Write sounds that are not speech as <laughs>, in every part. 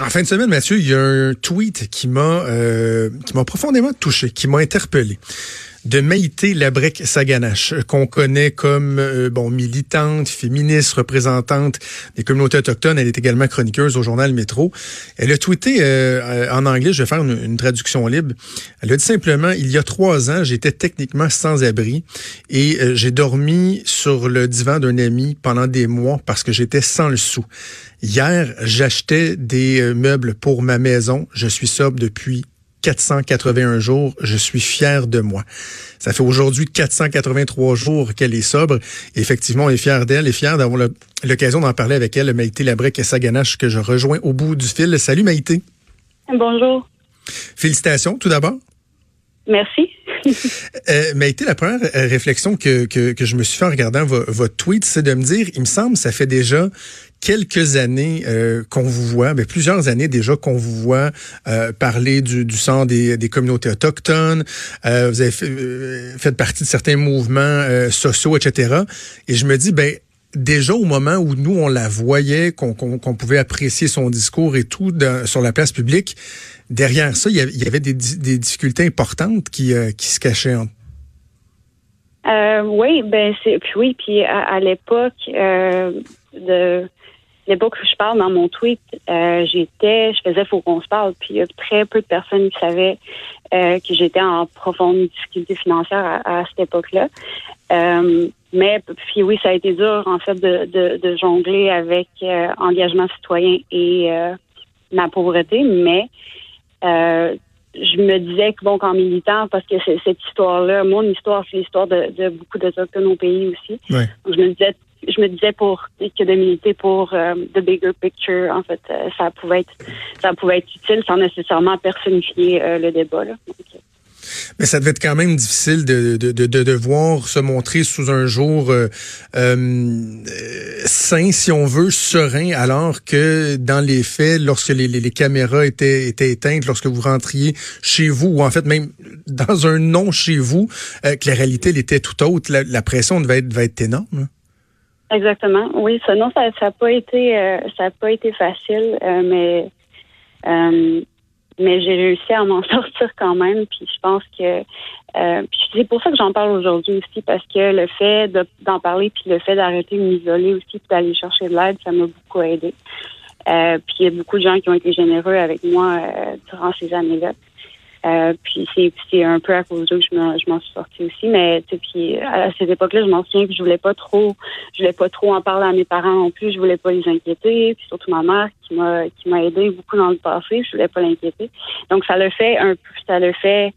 En fin de semaine, Mathieu, il y a un tweet qui m'a euh, qui m'a profondément touché, qui m'a interpellé de Maïté Labrec-Saganache, qu'on connaît comme euh, bon militante, féministe, représentante des communautés autochtones. Elle est également chroniqueuse au journal Métro. Elle a tweeté euh, en anglais, je vais faire une, une, traduction libre. Elle a dit simplement, il y a trois ans, j'étais techniquement sans abri et euh, j'ai dormi sur le divan d'un ami pendant des mois parce que j'étais sans le sou. Hier, j'achetais des meubles pour ma maison. Je suis sobre depuis 481 jours. Je suis fier de moi. Ça fait aujourd'hui 483 jours qu'elle est sobre. effectivement, on est fier d'elle et fier d'avoir l'occasion d'en parler avec elle, Maïté Labrec et Saganache, que je rejoins au bout du fil. Salut Maïté. Bonjour. Félicitations tout d'abord. Merci. Euh, Maïté, la première euh, réflexion que, que, que, je me suis fait en regardant votre tweet, c'est de me dire, il me semble, ça fait déjà quelques années euh, qu'on vous voit, mais plusieurs années déjà qu'on vous voit euh, parler du, du sang des, des communautés autochtones. Euh, vous avez fait, fait, partie de certains mouvements sociaux, etc. Et je me dis, ben déjà au moment où nous on la voyait, qu'on pouvait apprécier son discours et tout sur la place publique, derrière ça, il y avait, des, difficultés importantes qui, qui se cachaient. Euh, oui, ben c'est puis oui, puis à, à l'époque de l'époque où je parle dans mon tweet, euh, j'étais, je faisais faut qu'on se parle, puis il y a très peu de personnes qui savaient euh, que j'étais en profonde difficulté financière à, cette époque-là. Euh, mais puis oui, ça a été dur en fait de, de, jongler avec engagement citoyen et ma pauvreté, mais je me disais que bon, qu'en militant, parce que cette histoire-là, mon histoire, c'est l'histoire de, de beaucoup d'Autochtones au pays aussi. je me disais je me disais pour que de militer pour euh, the bigger picture, en fait, euh, ça pouvait être ça pouvait être utile sans nécessairement personnifier euh, le débat. Là. mais ça devait être quand même difficile de, de, de, de devoir se montrer sous un jour sain, si on veut, serein, alors que dans les faits, lorsque les, les, caméras étaient, étaient éteintes, lorsque vous rentriez chez vous, ou en fait même dans un non chez vous, que la réalité elle était tout autre, la, la pression devait être, devait être énorme. Exactement. Oui, ça, non, ça n'a pas été euh, ça a pas été facile, euh, mais euh, mais j'ai réussi à m'en <laughs> sortir quand même. Puis je pense que puis c'est pour ça que j'en parle aujourd'hui aussi, parce que le fait d'en parler, puis le fait d'arrêter de m'isoler aussi, puis d'aller chercher de l'aide, ça m'a beaucoup aidé. puis il y a beaucoup de gens qui ont été généreux avec moi durant ces années-là. Euh, puis c'est un peu à cause d'eux que je m'en suis sortie aussi. Mais puis à cette époque-là, je m'en souviens que je voulais pas trop, je voulais pas trop en parler à mes parents non plus. Je voulais pas les inquiéter. Puis surtout ma mère qui m'a qui m'a aidé beaucoup dans le passé, je voulais pas l'inquiéter. Donc ça le fait un peu, ça le fait.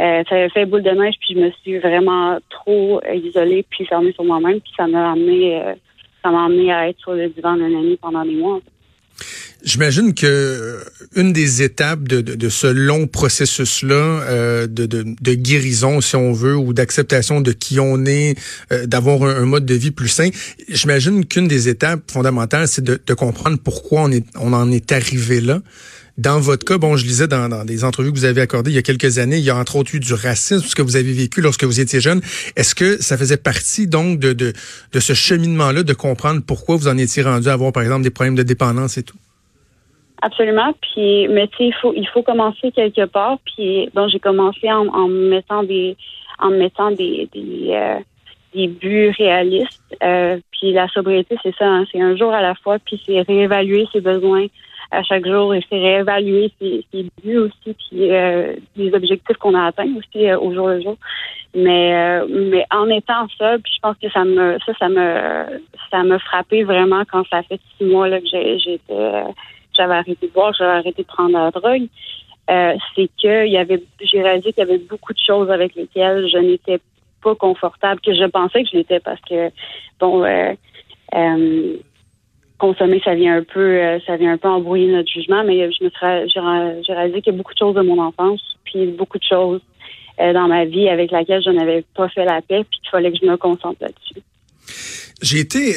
Euh, ça a fait boule de neige, puis je me suis vraiment trop isolée, puis fermée sur moi-même, puis ça m'a amené, euh, ça m'a amené à être sur le divan d'un ami pendant des mois. J'imagine que euh, une des étapes de, de, de ce long processus-là euh, de, de, guérison, si on veut, ou d'acceptation de qui on est, euh, d'avoir un, mode de vie plus sain, j'imagine qu'une des étapes fondamentales, c'est de, comprendre pourquoi on, est, on en est arrivé là. Dans votre cas, bon, je lisais dans, dans, des entrevues que vous avez accordées il y a quelques années, il y a entre autres eu du racisme, ce que vous avez vécu lorsque vous étiez jeune. Est-ce que ça faisait partie donc de, de, de ce cheminement-là, de comprendre pourquoi vous en étiez rendu à avoir, par exemple, des problèmes de dépendance et tout? Absolument. Puis, mais tu sais, il faut, il faut commencer quelque part. Puis, bon, j'ai commencé en, en mettant des, en mettant des, des, euh, des buts réalistes. Euh, puis, la sobriété, c'est ça. Hein, c'est un jour à la fois. Puis, c'est réévaluer ses besoins à chaque jour et c'est réévaluer ses, ses, buts aussi. Puis, euh, les objectifs qu'on a atteints aussi euh, au jour le jour. Mais, euh, mais en étant ça, puis je pense que ça me, ça, ça me, ça me frappé vraiment quand ça fait six mois là que j'étais j'avais arrêté de boire, j'avais arrêté de prendre la drogue, euh, c'est que il y avait, j'ai réalisé qu'il y avait beaucoup de choses avec lesquelles je n'étais pas confortable, que je pensais que je l'étais parce que bon, euh, euh, consommer, ça vient un peu, ça vient un peu embrouiller notre jugement, mais je me j'ai réalisé qu'il y a beaucoup de choses de mon enfance, puis beaucoup de choses dans ma vie avec laquelle je n'avais pas fait la paix, puis qu'il fallait que je me concentre là-dessus. J'ai été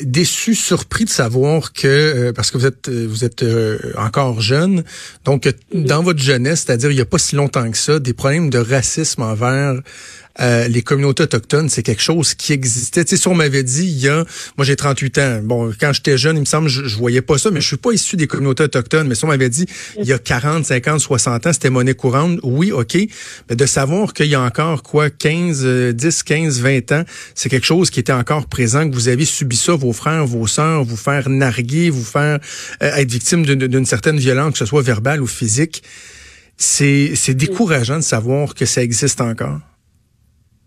déçu, surpris de savoir que euh, parce que vous êtes euh, vous êtes euh, encore jeune, donc dans votre jeunesse, c'est-à-dire il n'y a pas si longtemps que ça, des problèmes de racisme envers euh, les communautés autochtones, c'est quelque chose qui existait. Tu sais, si on m'avait dit, il y a, moi j'ai 38 ans, bon, quand j'étais jeune, il me semble, je, je voyais pas ça, mais je suis pas issu des communautés autochtones, mais si on m'avait dit, il y a 40, 50, 60 ans, c'était monnaie courante, oui, OK, mais de savoir qu'il y a encore, quoi, 15, 10, 15, 20 ans, c'est quelque chose qui était encore présent, que vous avez subi ça, vos frères, vos sœurs, vous faire narguer, vous faire euh, être victime d'une certaine violence, que ce soit verbale ou physique. C'est décourageant de savoir que ça existe encore.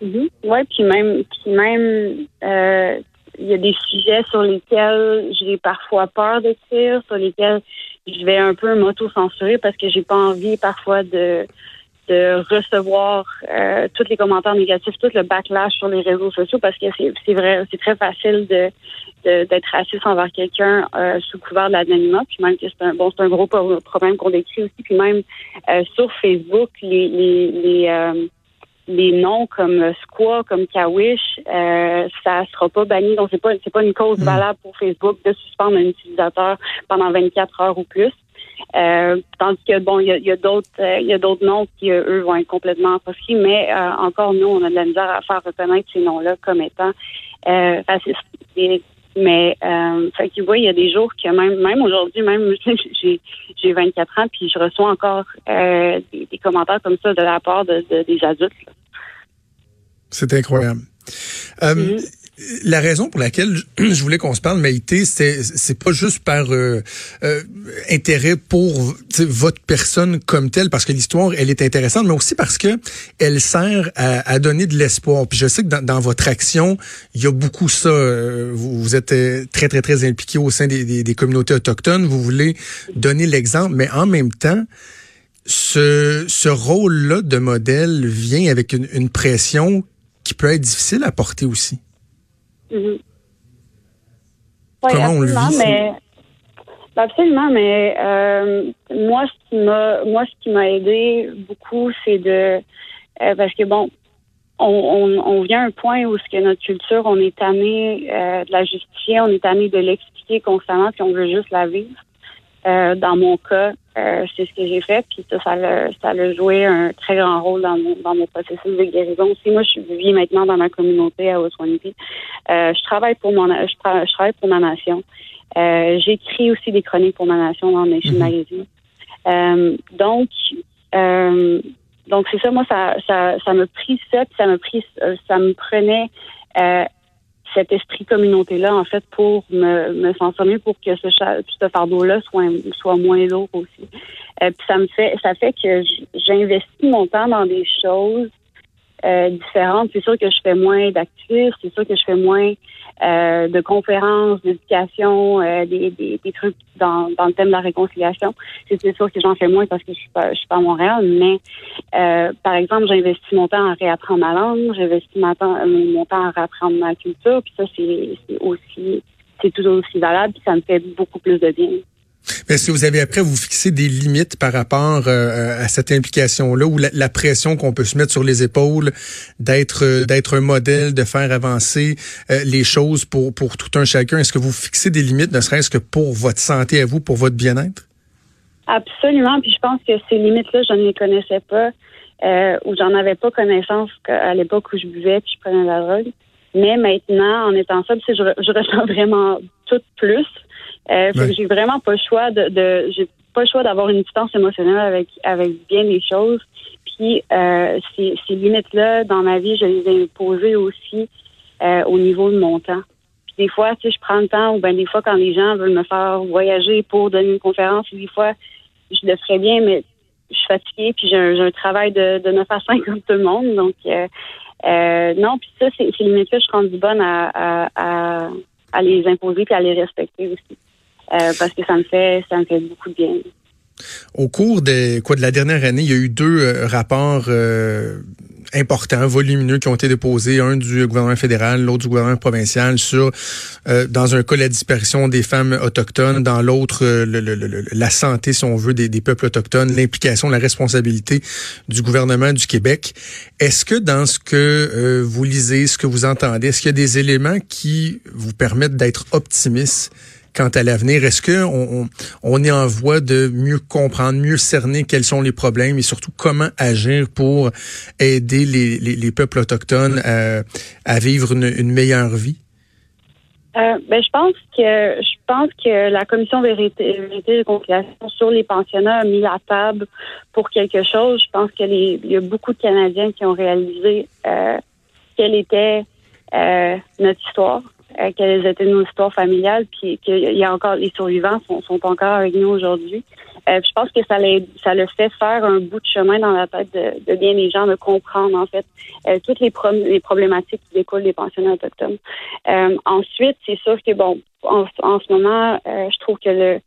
Oui, puis même, puis même euh, il y a des sujets sur lesquels j'ai parfois peur d'écrire, sur lesquels je vais un peu m'auto-censurer parce que j'ai pas envie parfois de de recevoir euh, tous les commentaires négatifs, tout le backlash sur les réseaux sociaux parce que c'est vrai, c'est très facile de d'être raciste envers quelqu'un euh, sous couvert de l'anonymat, puis même que c'est un bon c'est un gros problème qu'on décrit aussi, puis même euh, sur Facebook les les les, les noms comme Squaw, comme Kawish, euh, ça sera pas banni. Donc c'est pas c'est pas une cause hmm. valable pour Facebook de suspendre un utilisateur pendant 24 heures ou plus. Euh, tandis que bon, il y a, d'autres, euh, il y a d'autres noms qui euh, eux vont être complètement associés, mais encore nous, on a de la misère à faire reconnaître ces noms-là comme étant racistes. Mais fait que, vois, il y a des jours que même même aujourd'hui, même <laughs> j'ai j'ai 24 ans, puis je reçois encore des, commentaires comme ça de la part de, des adultes. C'est incroyable. Mm-hmm la raison pour laquelle <clears throat> je voulais qu'on se parle, Maïté, c'est c'est pas juste par euh, euh, intérêt pour votre personne comme telle, parce que l'histoire elle est intéressante, mais aussi parce que elle sert à, donner de l'espoir. Puis je sais que dans, votre action, il y a beaucoup ça. Euh, vous, êtes très très très impliqué au sein des, des communautés autochtones. Vous voulez donner l'exemple, mais en même temps ce, ce rôle-là de modèle vient avec une, une pression qui peut être difficile à porter aussi. Mhm. Comment on le vit? Mais, absolument, mais euh, moi, ce qui m'a, moi, ce qui m'a aidé beaucoup, c'est de, euh, parce que bon, on, on, on, vient à un point où ce que notre culture, on est tanné euh, de la justifier, on est tanné de l'expliquer constamment, puis on veut juste la vivre. Euh, dans mon cas, euh, c'est ce que j'ai fait, puis ça, ça a, ça a joué un très grand rôle dans mon, dans mon processus de guérison aussi. Moi, je vis maintenant dans ma communauté à Oswanipi. Euh, je travaille pour mon, je, je travaille pour ma nation. Euh, J'écris aussi des chroniques pour ma nation dans Nation mm Magazine. Euh, donc, euh, donc c'est ça. Moi, ça, ça, ça me pris ça, puis ça me pris, ça me prenait cet esprit communauté-là, en fait, pour me, me mieux pour que ce, ce fardeau-là soit, soit moins lourd aussi. Euh, puis ça me fait, ça fait que j'investis mon temps dans des choses euh, différentes. C'est sûr que je fais moins d'activisme, c'est sûr que je fais moins euh, de conférences, d'éducation, euh, des, des, des, trucs dans, dans le thème de la réconciliation. C'est sûr que j'en fais moins parce que je suis pas, je suis pas à Montréal, mais euh, par exemple, j'investis mon temps à réapprendre ma langue, j'investis mon temps, mon temps à réapprendre ma culture, puis ça c'est aussi c'est toujours aussi valable, puis ça me fait beaucoup plus de bien. Est-ce que vous avez après vous fixer des limites par rapport euh, à cette implication-là ou la, pression qu'on peut se mettre sur les épaules d'être euh, d'être un modèle, de faire avancer euh, les choses pour pour tout un chacun? Est-ce que vous fixez des limites, ne serait-ce que pour votre santé à vous, pour votre bien-être? Absolument. Puis je pense que ces limites-là, je ne les connaissais pas ou j'en avais pas connaissance à l'époque où je buvais puis je prenais la drogue. Mais maintenant, en étant ça, je, je ressens vraiment tout plus. Euh, J'ai vraiment pas le choix de, de j'ai pas le choix d'avoir une distance émotionnelle avec avec bien les choses. Puis euh, ces, ces limites-là dans ma vie, je les ai imposées aussi euh, au niveau de mon temps. Puis des fois, tu sais, je prends le temps, ou ben des fois quand les gens veulent me faire voyager pour donner une conférence, des fois je le ferais bien, mais je suis fatiguée, puis j'ai un, un, travail de, de 9 à 5 comme tout le monde. Donc euh, euh non, puis ça, c'est limites-là, je suis rendue bonne à, à, à, à les imposer puis à les respecter aussi. Euh, parce que ça me fait ça me fait beaucoup de bien. Au cours de quoi de la dernière année, il y a eu deux euh, rapports euh, importants, volumineux qui ont été déposés, un du gouvernement fédéral, l'autre du gouvernement provincial sur dans un cas la disparition des femmes autochtones, dans l'autre la santé si on veut des, des peuples autochtones, l'implication, la responsabilité du gouvernement du Québec. Est-ce que dans ce que vous lisez, ce que vous entendez, est-ce qu'il y a des éléments qui vous permettent d'être optimiste quant à l'avenir? Est-ce que on, est en voie de mieux comprendre, mieux cerner quels sont les problèmes et surtout comment agir pour aider les, les, les peuples autochtones à, vivre une, une meilleure vie? Euh, ben, je pense que je pense que la commission vérité, vérité et conciliation sur les pensionnats a mis la table pour quelque chose. Je pense qu'il y a beaucoup de Canadiens qui ont réalisé euh, quelle était euh, notre histoire, euh, quelles étaient nos histoires familiales, puis qu'il y a encore les survivants sont, sont encore avec nous aujourd'hui. Euh, je pense que ça, ça le fait faire un bout de chemin dans la tête de, bien des gens de comprendre en fait euh, toutes les, les problématiques qui découlent des pensionnats autochtones. Euh, ensuite, c'est sûr que bon, en, ce moment, je trouve que le,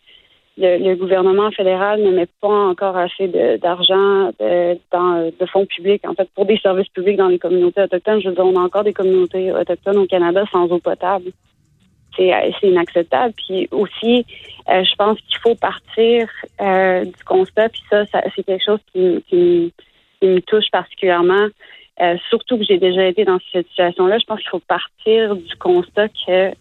le, gouvernement fédéral ne met pas encore assez d'argent de, dans de fonds publics en fait pour des services publics dans les communautés autochtones. Je veux dire, on a encore des communautés autochtones au Canada sans eau potable. Euh, c'est inacceptable. Puis aussi, euh, je pense qu'il faut partir euh, du constat, puis ça, c'est quelque chose qui, qui, me touche particulièrement. surtout que j'ai déjà été dans cette situation-là, je pense qu'il faut partir du constat que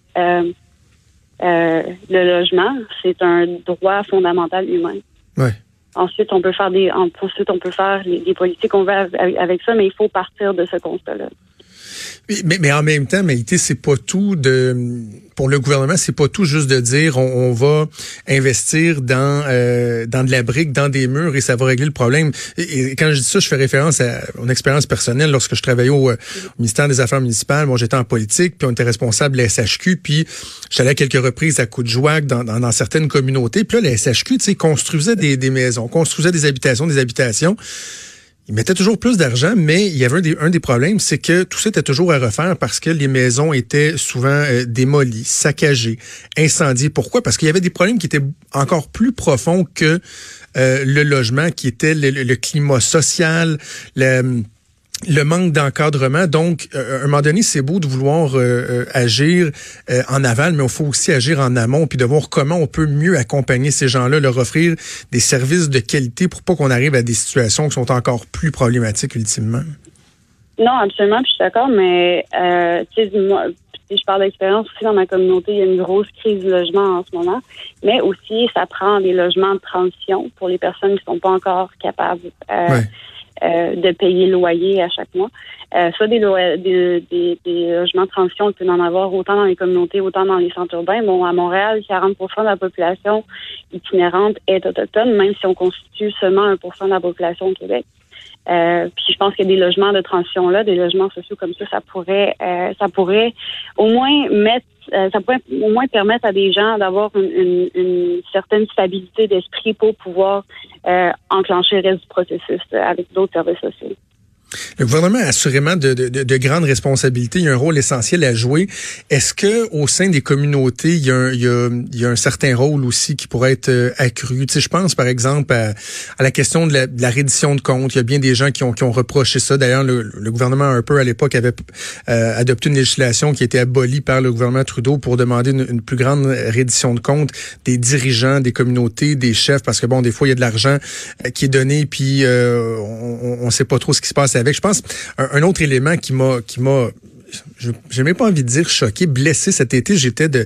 le logement, c'est un droit fondamental humain. Ouais. Ensuite, on peut faire des, ensuite on peut faire les, politiques qu'on veut avec ça, mais il faut partir de ce constat-là. Mais, mais, en même temps, Maïté, c'est pas tout de pour le gouvernement, c'est pas tout juste de dire on, on va investir dans euh, dans de la brique, dans des murs et ça va régler le problème. Et, quand je dis ça, je fais référence à mon expérience personnelle lorsque je travaillais au, euh, ministère des Affaires municipales. Moi, j'étais en politique, puis on était responsable de la SHQ, puis j'allais à quelques reprises à coup de joie dans, dans, dans, certaines communautés. Puis là, la SHQ, tu sais, construisait des, des maisons, construisait des habitations, des habitations. Ils mettaient toujours plus d'argent, mais il y avait un des, un des problèmes, c'est que tout ça était toujours à refaire parce que les maisons étaient souvent euh, démolies, saccagées, incendiées. Pourquoi? Parce qu'il y avait des problèmes qui étaient encore plus profonds que euh, le logement, qui était le, le climat social, le, le manque d'encadrement. Donc, euh, à un moment donné, c'est beau de vouloir euh, euh, agir en aval, mais il faut aussi agir en amont, puis de voir comment on peut mieux accompagner ces gens-là, leur offrir des services de qualité pour pas qu'on arrive à des situations qui sont encore plus problématiques ultimement. Non, absolument, je suis d'accord, mais tu sais, moi, si je parle d'expérience aussi dans ma communauté, il y a une grosse crise du logement en ce moment, mais aussi ça prend des logements de transition pour les personnes qui sont pas encore capables. Euh, de payer le loyer à chaque mois. Euh, soit des, des, logements de transition, il peut en avoir autant dans les communautés, autant dans les centres urbains. Bon, à Montréal, 40% de la population itinérante est autochtone, même si on constitue seulement 1% de la population au Québec. Euh, puis je pense que des logements de transition là, des logements sociaux comme ça, ça pourrait, euh, ça pourrait au moins mettre, euh, ça pourrait au moins permettre à des gens d'avoir une, une, certaine stabilité d'esprit pour pouvoir enclencher le reste du processus avec d'autres services sociaux. Le gouvernement a assurément de, de, de, grandes responsabilités. Il y a un rôle essentiel à jouer. Est-ce que au sein des communautés, il y, a un, il, y a, il y a un certain rôle aussi qui pourrait être euh, accru? Tu sais, je pense par exemple à, à la question de la, de la, reddition de comptes. Il y a bien des gens qui ont, qui ont reproché ça. D'ailleurs, le, le, gouvernement Harper à l'époque avait euh, adopté une législation qui a été abolie par le gouvernement Trudeau pour demander une, une, plus grande reddition de comptes des dirigeants, des communautés, des chefs, parce que bon, des fois il y a de l'argent euh, qui est donné, puis on ne sait pas trop ce qui se passe Je pense un, autre élément qui m'a qui m'a j'ai même pas envie de dire choqué, blessé cet été. J'étais de,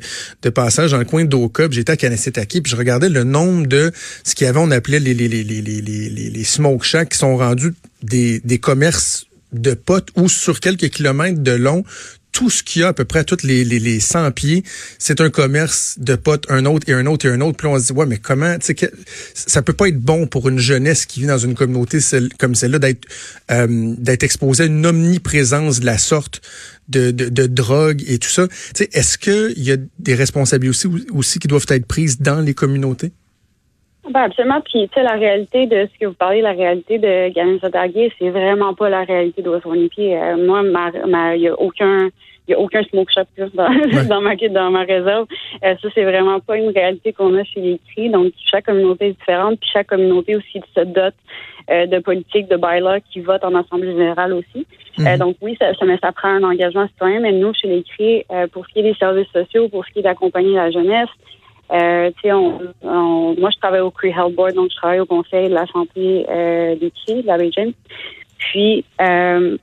passage dans le coin d'Oka, j'étais à Kanessetaki, puis je regardais le nombre de ce qu'il y avait, on appelait les, les, les, les, les, les, smoke shacks qui sont rendus des, des commerces de potes où sur quelques kilomètres de long, tout ce qu'il y a à peu près à tous les, les, les 100 pieds, c'est un commerce de potes, un autre et un autre et un autre. Puis on se dit, ouais, mais comment, tu sais, ça peut pas être bon pour une jeunesse qui vit dans une communauté comme celle-là d'être euh, exposée à une omniprésence de la sorte de, de, de drogue et tout ça. Tu sais, est-ce qu'il y a des responsabilités aussi, aussi qui doivent être prises dans les communautés? Ben absolument. Puis, tu sais, la réalité de ce que vous parlez, la réalité de Gamin c'est vraiment pas la réalité de Pied. Euh, moi, il y a aucun, il y a aucun smoke shop dans, <laughs> dans, ma dans ma réserve. Euh, ça, c'est vraiment pas une réalité qu'on a chez les CRI. Donc, chaque communauté est différente, puis chaque communauté aussi se dote euh, de politiques, de bylaws qui votent en assemblée générale aussi. Mhm. donc oui, ça, ça, ça, prend un engagement citoyen, mais nous, chez les CRI, pour ce qui est des services sociaux, pour ce qui est d'accompagner la jeunesse, euh, on, moi, je travaille au Cree Health Board, donc je travaille au Conseil de la santé euh, des Cris, de la région. Puis, euh,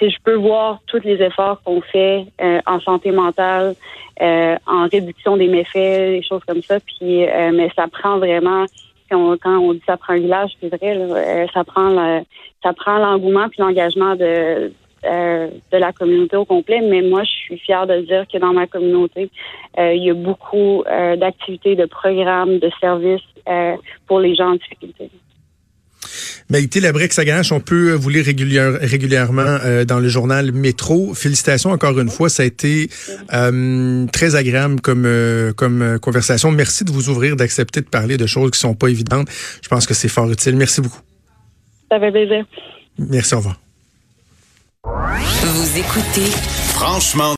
je peux voir tous les efforts qu'on fait en santé mentale, en réduction des méfaits, des choses comme ça. Puis, mais ça prend vraiment quand on, dit ça prend un village, c'est vrai, ça prend ça prend l'engouement puis l'engagement de euh, de la communauté au complet, mais moi, je suis fière de dire que dans ma communauté, euh, il y a beaucoup euh, d'activités, de programmes, de services pour les gens en difficulté. Maïté Labrec-Saganache, on peut vous lire régulièrement dans le journal Métro. Félicitations encore une fois, ça a été très agréable comme comme conversation. Merci de vous ouvrir, d'accepter de parler de choses qui sont pas évidentes. Je pense que c'est fort utile. Merci beaucoup. Ça fait plaisir. Merci, au revoir. Vous écoutez. Franchement